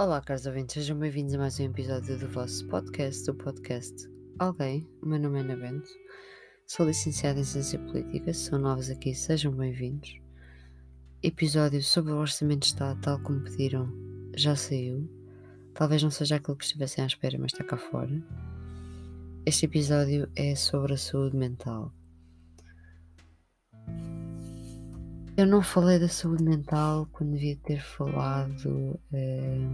Olá, caros ouvintes, sejam bem-vindos a mais um episódio do vosso podcast, o podcast Alguém. O meu nome é Ana Bento, sou licenciada em Ciência Política, são novos aqui, sejam bem-vindos. Episódio sobre o Orçamento de Estado, tal como pediram, já saiu. Talvez não seja aquilo que estivessem à espera, mas está cá fora. Este episódio é sobre a saúde mental. Eu não falei da saúde mental quando devia ter falado eh,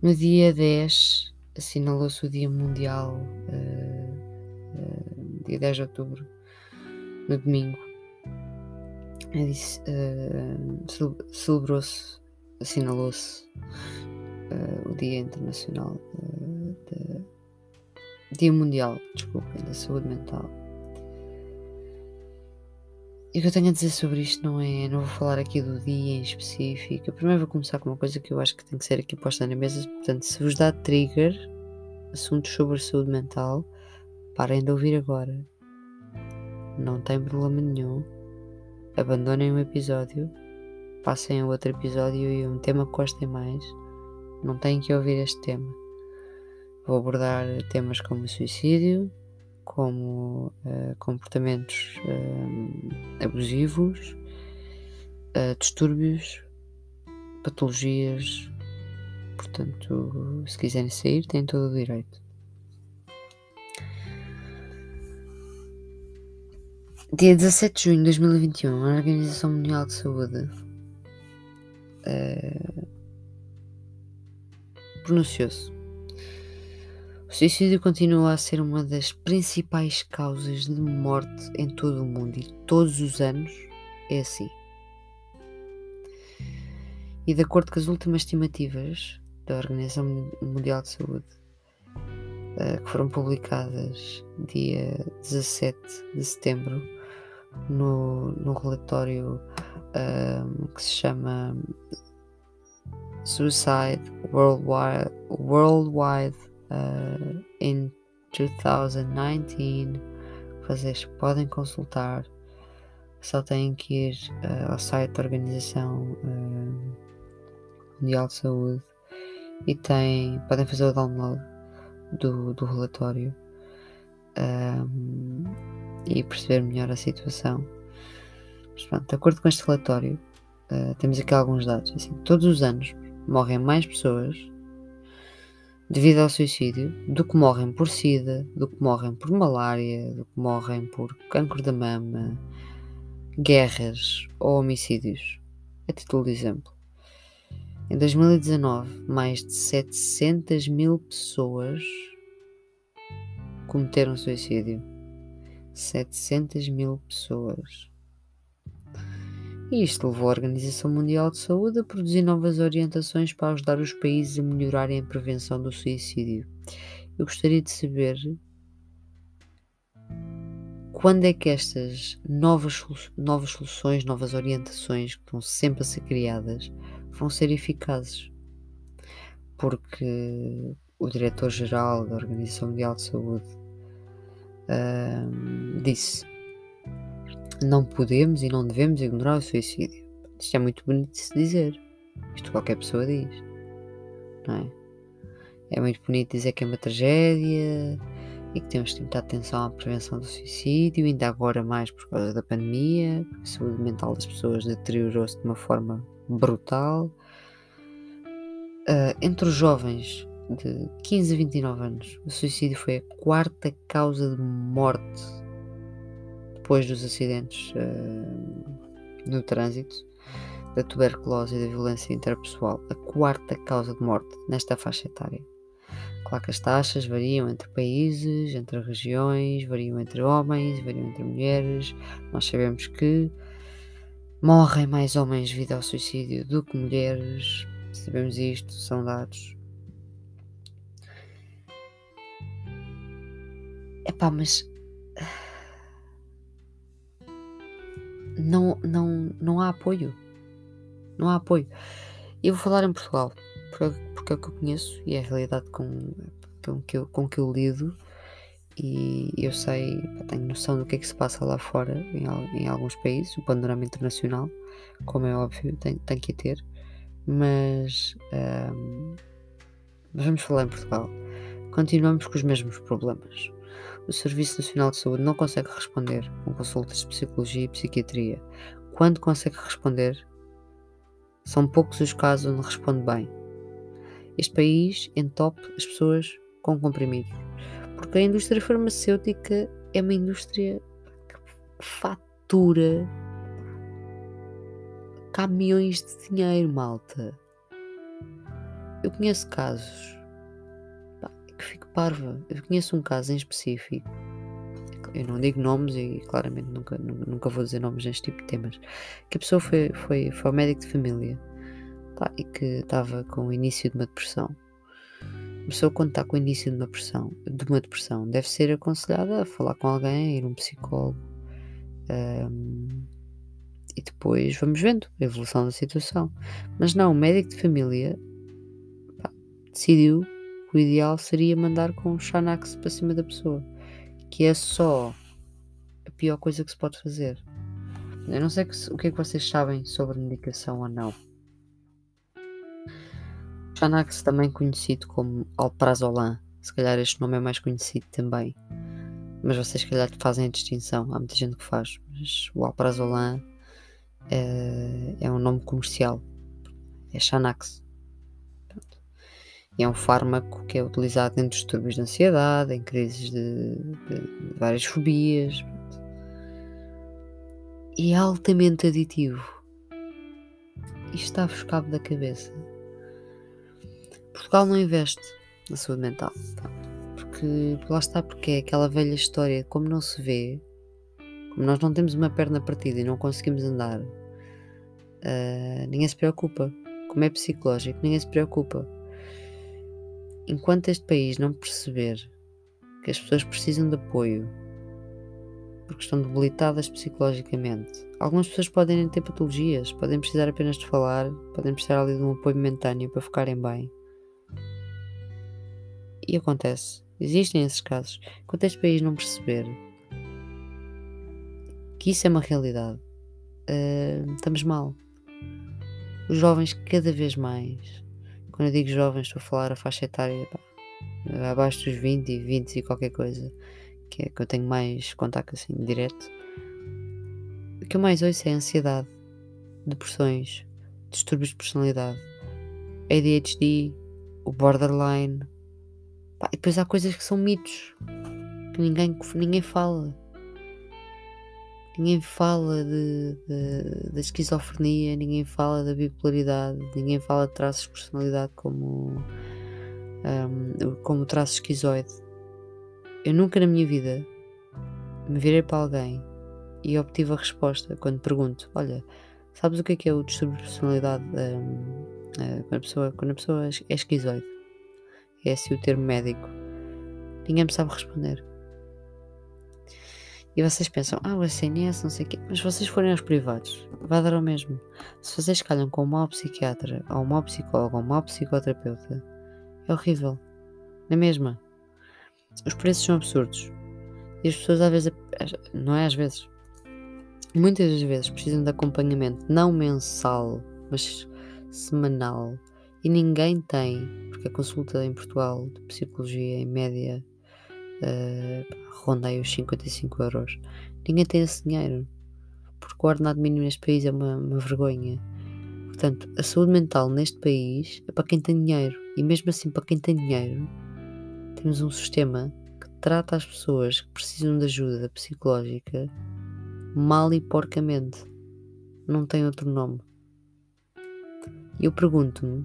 no dia 10, assinalou-se o Dia Mundial, eh, eh, dia 10 de outubro, no domingo. Celebrou-se, assinalou-se o Dia Internacional, de, Dia Mundial, desculpem, da Saúde Mental. E o que eu tenho a dizer sobre isto não é. Não vou falar aqui do dia em específico. Eu primeiro vou começar com uma coisa que eu acho que tem que ser aqui posta na mesa. Portanto, se vos dá trigger assuntos sobre saúde mental, parem de ouvir agora. Não tem problema nenhum. Abandonem o episódio, passem a outro episódio e um tema que gostem mais. Não têm que ouvir este tema. Vou abordar temas como suicídio, como uh, comportamentos uh, abusivos, uh, distúrbios, patologias. Portanto, se quiserem sair, têm todo o direito. Dia 17 de junho de 2021, a Organização Mundial de Saúde pronunciou-se o suicídio continua a ser uma das principais causas de morte em todo o mundo e todos os anos é assim. E de acordo com as últimas estimativas da Organização Mundial de Saúde, eh, que foram publicadas dia 17 de setembro no, no relatório um, que se chama Suicide Worldwide, Worldwide uh, in 2019. Vocês podem consultar, só têm que ir uh, ao site da Organização uh, Mundial de Saúde e têm, podem fazer o download do, do relatório um, e perceber melhor a situação. Mas pronto, de acordo com este relatório, uh, temos aqui alguns dados. Assim, todos os anos morrem mais pessoas devido ao suicídio do que morrem por sida, do que morrem por malária, do que morrem por cancro da mama, guerras ou homicídios. A título de exemplo. Em 2019, mais de 700 mil pessoas cometeram suicídio. 700 mil pessoas. E isto levou a Organização Mundial de Saúde a produzir novas orientações para ajudar os países a melhorarem a prevenção do suicídio. Eu gostaria de saber quando é que estas novas, novas soluções, novas orientações que estão sempre a ser criadas vão ser eficazes. Porque o diretor-geral da Organização Mundial de Saúde uh, disse não podemos e não devemos ignorar o suicídio. Isto é muito bonito de se dizer. Isto qualquer pessoa diz. Não é? É muito bonito dizer que é uma tragédia e que temos que ter atenção à prevenção do suicídio, ainda agora mais por causa da pandemia, porque a saúde mental das pessoas deteriorou-se de uma forma brutal. Uh, entre os jovens de 15 a 29 anos, o suicídio foi a quarta causa de morte depois dos acidentes uh, no trânsito, da tuberculose e da violência interpessoal, a quarta causa de morte nesta faixa etária. Claro que as taxas variam entre países, entre regiões, variam entre homens, variam entre mulheres. Nós sabemos que morrem mais homens devido ao suicídio do que mulheres. Sabemos isto, são dados. Epá, mas não, não, não há apoio. Não há apoio. Eu vou falar em Portugal, porque, porque é o que eu conheço e é a realidade com, com, que, eu, com que eu lido. E eu sei, tenho noção do que é que se passa lá fora, em, em alguns países, o panorama internacional, como é óbvio, tem, tem que ter. Mas um, vamos falar em Portugal. Continuamos com os mesmos problemas. O Serviço Nacional de Saúde não consegue responder com consultas de psicologia e psiquiatria. Quando consegue responder, são poucos os casos onde responde bem. Este país entope as pessoas com comprimidos. Porque a indústria farmacêutica é uma indústria que fatura caminhões de dinheiro, malta. Eu conheço casos fico parva. Eu conheço um caso em específico. Eu não digo nomes e claramente nunca, nunca vou dizer nomes neste tipo de temas. Que a pessoa foi, foi, foi ao médico de família e que estava com o início de uma depressão. A pessoa quando está com o início de uma depressão, de uma depressão deve ser aconselhada a falar com alguém, ir a um psicólogo. Um, e depois vamos vendo a evolução da situação. Mas não, o médico de família pá, decidiu o ideal seria mandar com um Xanax para cima da pessoa, que é só a pior coisa que se pode fazer. Eu não sei o que é que vocês sabem sobre medicação ou não. Xanax, também conhecido como Alprazolam, se calhar este nome é mais conhecido também. Mas vocês, se calhar, fazem a distinção. Há muita gente que faz. Mas o Alprazolam é, é um nome comercial. É Xanax. É um fármaco que é utilizado em distúrbios de ansiedade, em crises de, de, várias fobias. E é altamente aditivo. Isto está-vos da cabeça. Portugal não investe na saúde mental. Porque lá está, porque é aquela velha história, como não se vê, como nós não temos uma perna partida e não conseguimos andar, uh, ninguém se preocupa. Como é psicológico, ninguém se preocupa. Enquanto este país não perceber que as pessoas precisam de apoio porque estão debilitadas psicologicamente. Algumas pessoas podem ter patologias, podem precisar apenas de falar, podem precisar ali de um apoio momentâneo para ficarem bem. E acontece. Existem esses casos. Enquanto este país não perceber que isso é uma realidade, uh, estamos mal. Os jovens, cada vez mais, quando eu digo jovens, estou a falar a faixa etária pá, abaixo dos 20 e 20 e qualquer coisa, que é que eu tenho mais contato assim direto. O que eu mais ouço é ansiedade, depressões, distúrbios de personalidade, ADHD, o borderline, Pá, e depois há coisas que são mitos que ninguém, que ninguém fala. Ninguém fala de, de, da esquizofrenia, ninguém fala da bipolaridade, ninguém fala de traços de personalidade como, um, como traço esquizoide. Eu nunca na minha vida me virei para alguém e obtive a resposta quando pergunto: Olha, sabes o que é, que é o distúrbio de personalidade um, uh, quando, a pessoa, quando a pessoa é esquizoide? é assim o termo médico. Ninguém me sabe responder. E vocês pensam, ah, o SNS, não sei o quê. Mas vocês forem aos privados, vai dar o mesmo. Se vocês calham com um mau psiquiatra, ou um mau psicólogo, ou um mau psicoterapeuta, é horrível. Na mesma. Os preços são absurdos. E as pessoas às vezes, não é às vezes, muitas das vezes precisam de acompanhamento, não mensal, mas semanal, e ninguém tem, porque a consulta em Portugal de psicologia em média uh, ronda aí os 55 euros. Ninguém tem esse dinheiro, porque o ordenado mínimo neste país é uma, uma vergonha. Portanto, a saúde mental neste país é para quem tem dinheiro, e mesmo assim, para quem tem dinheiro, temos um sistema que trata as pessoas que precisam de ajuda psicológica mal e porcamente. Não tem outro nome. Eu pergunto-me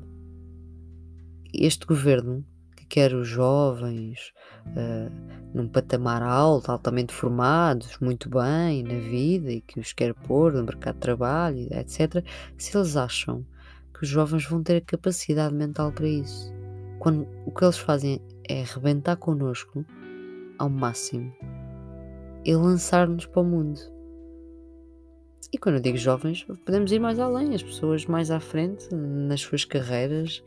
este governo quer os jovens uh, num patamar alto, altamente formados, muito bem na vida e que os quer pôr no mercado de trabalho, etc., se eles acham que os jovens vão ter a capacidade mental para isso, quando o que eles fazem é arrebentar connosco ao máximo e lançar-nos para o mundo. E quando eu digo jovens, podemos ir mais além, as pessoas mais à frente nas suas carreiras,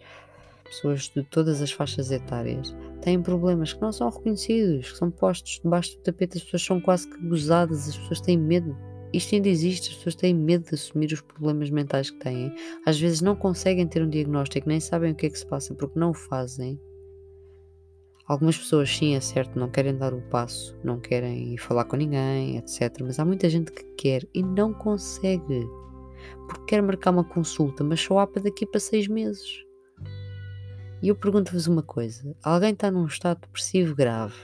pessoas de todas as faixas etárias têm problemas que não são reconhecidos, que são postos debaixo do tapete, as pessoas são quase que gozadas, as pessoas têm medo Isto ainda existe, as pessoas têm medo de assumir os problemas mentais que têm. Às vezes não conseguem ter um diagnóstico, nem sabem o que é que se passa porque não o fazem. Algumas pessoas, sim, é certo, não querem dar o passo, não querem ir falar com ninguém, etc. Mas há muita gente que quer e não consegue. Porque quer marcar uma consulta, mas só há para daqui para seis meses. E eu pergunto-vos uma coisa: alguém está num estado depressivo grave?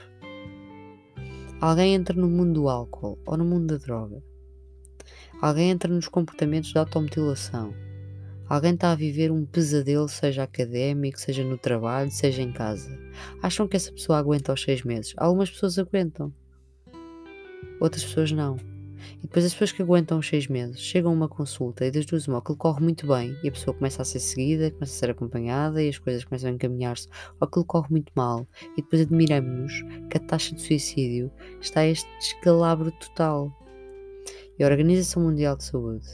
Alguém entra no mundo do álcool ou no mundo da droga? Alguém entra nos comportamentos de automutilação? Alguém está a viver um pesadelo, seja académico, seja no trabalho, seja em casa? Acham que essa pessoa aguenta aos seis meses? Algumas pessoas aguentam, outras pessoas não. E depois as pessoas que aguentam os seis meses chegam a uma consulta e das duas uma, aquilo corre muito bem e a pessoa começa a ser seguida, começa a ser acompanhada e as coisas começam a encaminhar-se, ou aquilo corre muito mal e depois admiramos-nos que a taxa de suicídio está a este descalabro total. E a Organização Mundial de Saúde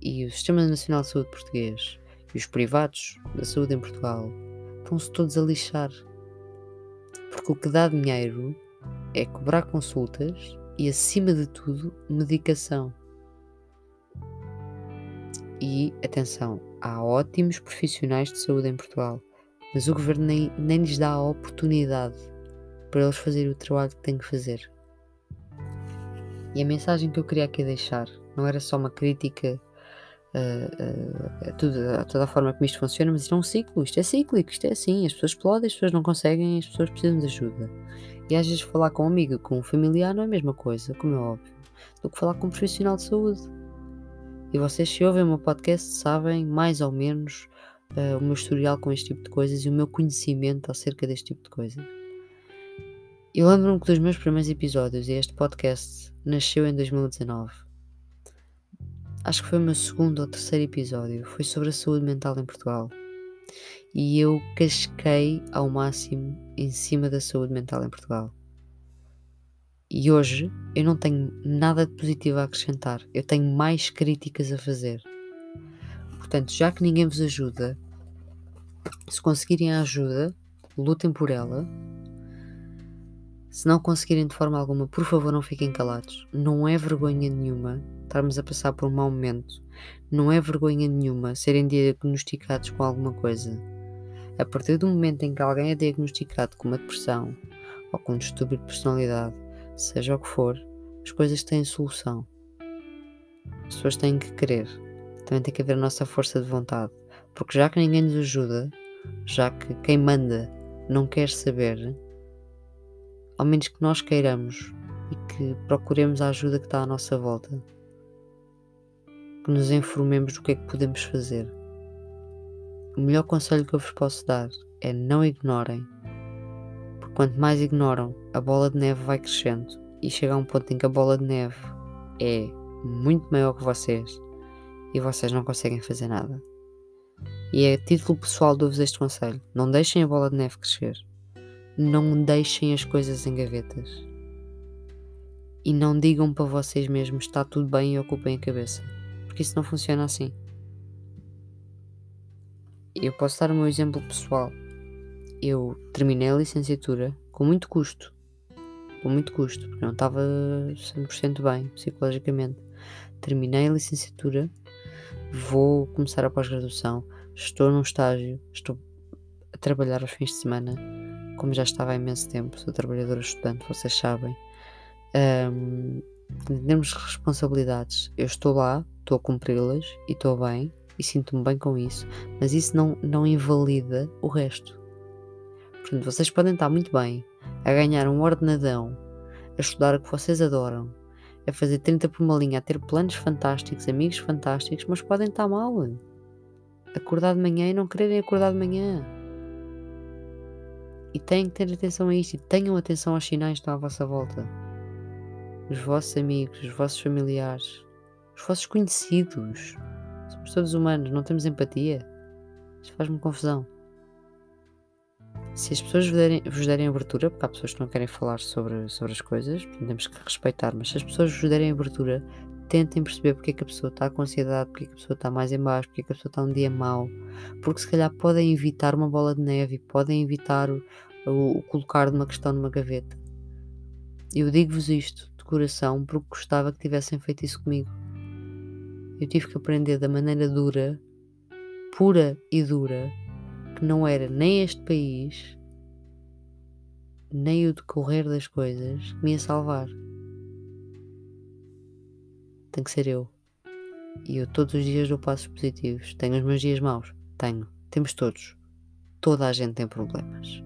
e o Sistema Nacional de Saúde Português e os privados da saúde em Portugal estão-se todos a lixar. Porque o que dá dinheiro é cobrar consultas e, acima de tudo, medicação. E, atenção, há ótimos profissionais de saúde em Portugal, mas o governo nem, nem lhes dá a oportunidade para eles fazerem o trabalho que têm que fazer. E a mensagem que eu queria aqui deixar não era só uma crítica uh, uh, tudo, toda a forma como isto funciona, mas isto é um ciclo, isto é cíclico, isto é assim, as pessoas explodem, as pessoas não conseguem, as pessoas precisam de ajuda. E às vezes falar com um amigo, com um familiar, não é a mesma coisa, como é óbvio, do que falar com um profissional de saúde. E vocês, se ouvem o meu podcast, sabem mais ou menos uh, o meu historial com este tipo de coisas e o meu conhecimento acerca deste tipo de coisas. Eu lembro-me que dos meus primeiros episódios, e este podcast nasceu em 2019. Acho que foi o meu segundo ou terceiro episódio, foi sobre a saúde mental em Portugal e eu casquei ao máximo em cima da saúde mental em Portugal. E hoje eu não tenho nada de positivo a acrescentar, eu tenho mais críticas a fazer. Portanto, já que ninguém vos ajuda, se conseguirem a ajuda, lutem por ela. Se não conseguirem de forma alguma, por favor, não fiquem calados. Não é vergonha nenhuma estarmos a passar por um mau momento. Não é vergonha nenhuma serem diagnosticados com alguma coisa. A partir do momento em que alguém é diagnosticado com uma depressão ou com um distúrbio de personalidade, seja o que for, as coisas têm solução. As pessoas têm que querer. Também tem que haver a nossa força de vontade. Porque já que ninguém nos ajuda, já que quem manda não quer saber, ao menos que nós queiramos e que procuremos a ajuda que está à nossa volta, que nos informemos do que é que podemos fazer. O melhor conselho que eu vos posso dar é não ignorem, porque quanto mais ignoram, a bola de neve vai crescendo e chega a um ponto em que a bola de neve é muito maior que vocês e vocês não conseguem fazer nada. E é a título pessoal dou-vos este conselho: não deixem a bola de neve crescer, não deixem as coisas em gavetas e não digam para vocês mesmos está tudo bem e ocupem a cabeça, porque isso não funciona assim. Eu posso dar o meu exemplo pessoal. Eu terminei a licenciatura com muito custo. Com muito custo, porque não estava 100% bem psicologicamente. Terminei a licenciatura, vou começar a pós-graduação, estou num estágio, estou a trabalhar aos fins de semana, como já estava há imenso tempo, sou trabalhadora estudante, vocês sabem. Um, em termos de responsabilidades, eu estou lá, estou a cumpri-las e estou bem, e sinto-me bem com isso, mas isso não, não invalida o resto. Portanto, vocês podem estar muito bem a ganhar um ordenadão, a estudar o que vocês adoram, a fazer 30 por uma linha, a ter planos fantásticos, amigos fantásticos, mas podem estar mal. Acordar de manhã e não quererem acordar de manhã. E têm que ter atenção a isto e tenham atenção aos sinais que estão à vossa volta. Os vossos amigos, os vossos familiares, os vossos conhecidos. Somos todos humanos, não temos empatia. Isto faz-me confusão. Se as pessoas vos derem, vos derem abertura, porque há pessoas que não querem falar sobre, sobre as coisas, temos que respeitar, mas se as pessoas vos derem abertura, tentem perceber porque é que a pessoa está com ansiedade, porque é que a pessoa está mais em baixo, porque é que a pessoa está um dia mau, porque se calhar podem evitar uma bola de neve, podem evitar o, o, o colocar uma questão numa gaveta. Eu digo-vos isto, de coração porque gostava que tivessem feito isso comigo. Eu tive que aprender da maneira dura, pura e dura, que não era nem este país, nem o decorrer das coisas que me ia salvar. Tem que ser eu. E eu todos os dias dou passos positivos. Tenho os meus dias maus? Tenho. Temos todos. Toda a gente tem problemas.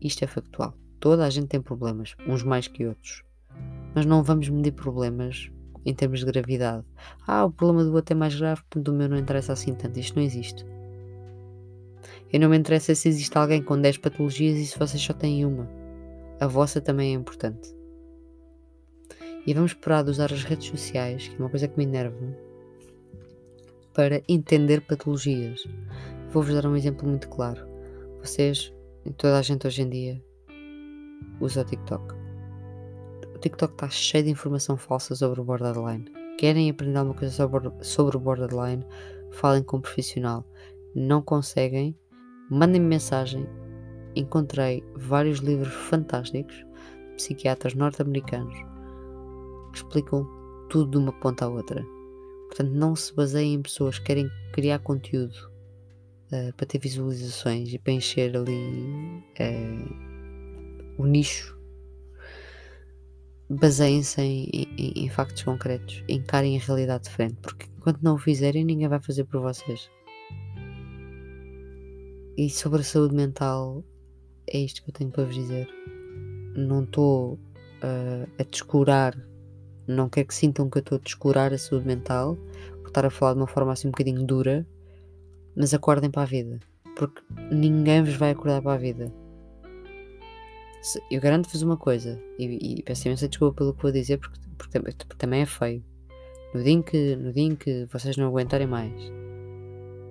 Isto é factual. Toda a gente tem problemas, uns mais que outros. Mas não vamos medir problemas em termos de gravidade. Ah, o problema do outro é mais grave, portanto o meu não interessa assim tanto. Isto não existe. Eu não me interessa se existe alguém com 10 patologias e se vocês só têm uma. A vossa também é importante. E vamos parar de usar as redes sociais, que é uma coisa que me enerva, para entender patologias. Vou-vos dar um exemplo muito claro. Vocês, toda a gente hoje em dia, usa o TikTok. O TikTok está cheio de informação falsa sobre o borderline. Querem aprender alguma coisa sobre, sobre o borderline? Falem com um profissional. Não conseguem? Mandem-me mensagem. Encontrei vários livros fantásticos de psiquiatras norte-americanos que explicam tudo de uma ponta à outra. Portanto, não se baseiem em pessoas que querem criar conteúdo uh, para ter visualizações e para encher ali uh, o nicho. Baseiem-se em, em, em, factos concretos, encarem a realidade de frente, porque enquanto não o fizerem, ninguém vai fazer por vocês. E sobre a saúde mental, é isto que eu tenho para vos dizer. Não estou uh, a descurar não quero que sintam que eu estou a descurar a saúde mental, por estar a falar de uma forma assim um bocadinho dura, mas acordem para a vida, porque ninguém vos vai acordar para a vida. Eu garanto-vos uma coisa, e, e peço imensa desculpa pelo que vou dizer, porque, porque, porque, também é feio. No dia, em que, no dia em que vocês não aguentarem mais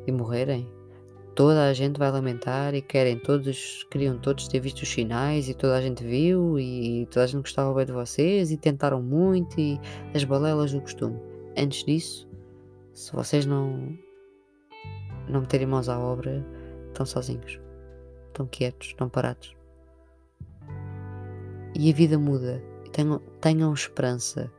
e morrerem, toda a gente vai lamentar e querem todos, queriam todos ter visto os sinais e toda a gente viu e toda a gente gostava bem de vocês e tentaram muito e as balelas do costume. Antes disso, se vocês não não meterem mãos à obra, estão sozinhos, estão quietos, estão parados. E a vida muda. Tenham, tenham esperança.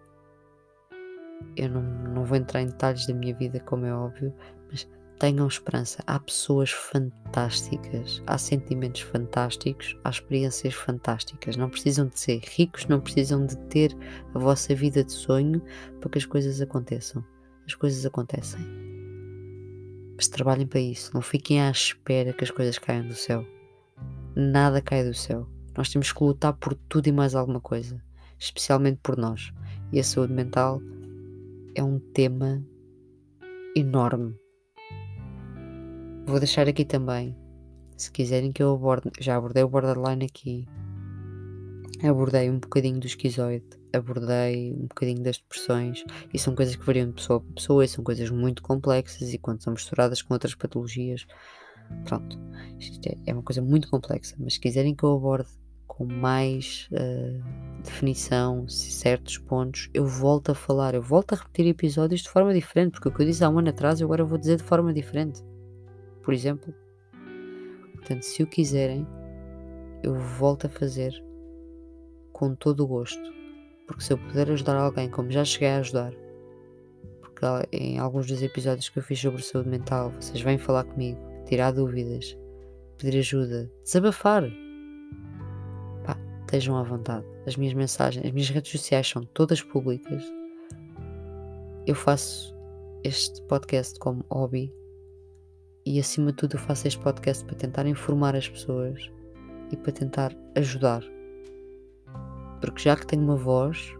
Eu não, não vou entrar em detalhes da minha vida, como é óbvio, mas tenham esperança. Há pessoas fantásticas, há sentimentos fantásticos, há experiências fantásticas. Não precisam de ser ricos, não precisam de ter a vossa vida de sonho para que as coisas aconteçam. As coisas acontecem. Mas trabalhem para isso. Não fiquem à espera que as coisas caiam do céu. Nada cai do céu. Nós temos que lutar por tudo e mais alguma coisa, especialmente por nós. E a saúde mental é um tema enorme Vou deixar aqui também, se quiserem que eu aborde, já abordei o borderline aqui, abordei um bocadinho do esquizoide, abordei um bocadinho das depressões, e são coisas que variam de pessoa para pessoa, e são coisas muito complexas, e quando são misturadas com outras patologias, pronto, isto é, é uma coisa muito complexa, mas se quiserem que eu aborde com mais uh, definição, certos pontos, eu volto a falar, eu volto a repetir episódios de forma diferente, porque o que eu disse há um ano atrás, eu agora vou dizer de forma diferente por exemplo. Portanto, se o quiserem, eu volto a fazer com todo o gosto. Porque se eu puder ajudar alguém, como já cheguei a ajudar, porque em alguns dos episódios que eu fiz sobre saúde mental, vocês vêm falar comigo, tirar dúvidas, pedir ajuda, desabafar. Pá, estejam à vontade. As minhas mensagens, as minhas redes sociais são todas públicas. Eu faço este podcast como hobby e acima de tudo, eu faço este podcast para tentar informar as pessoas e para tentar ajudar. Porque já que tenho uma voz,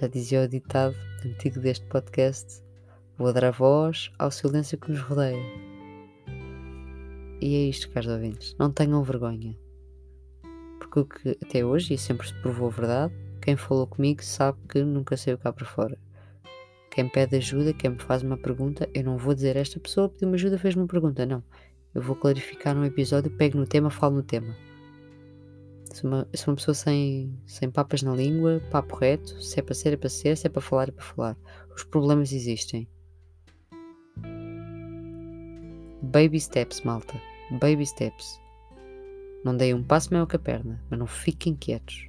já dizia o ditado antigo deste podcast, vou dar a voz ao silêncio que nos rodeia. E é isto, caros ouvintes, não tenham vergonha. Porque o que até hoje, e sempre se provou verdade, quem falou comigo sabe que nunca saiu cá para fora. Quem pede ajuda, quem me faz uma pergunta, eu não vou dizer esta pessoa pediu-me ajuda, fez-me uma pergunta. Não. Eu vou clarificar no episódio, pego no tema, falo no tema. Sou uma, uma pessoa sem, sem papas na língua, papo reto. Se é para ser, é para ser. Se é para falar, é para falar. Os problemas existem. Baby steps, malta. Baby steps. Não deem um passo maior que a perna, mas não fiquem quietos.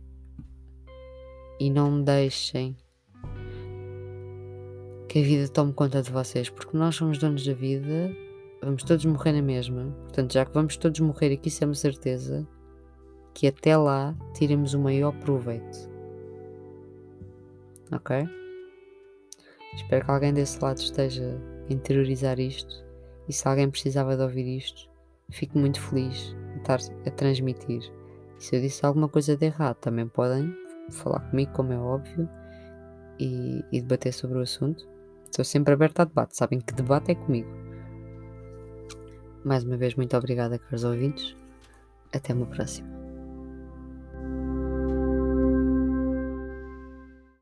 E não deixem a vida tome conta de vocês, porque nós somos donos da vida, vamos todos morrer na mesma. Portanto, já que vamos todos morrer aqui, isso é uma certeza que até lá tiremos o maior proveito. Ok? Espero que alguém desse lado esteja a interiorizar isto e se alguém precisava de ouvir isto, fico muito feliz de estar a transmitir. E se eu disse alguma coisa de errado, também podem falar comigo, como é óbvio, e, e debater sobre o assunto. Estou sempre aberta a debate, sabem que debate é comigo. Mais uma vez, muito obrigada, caros ouvintes. Até uma próxima.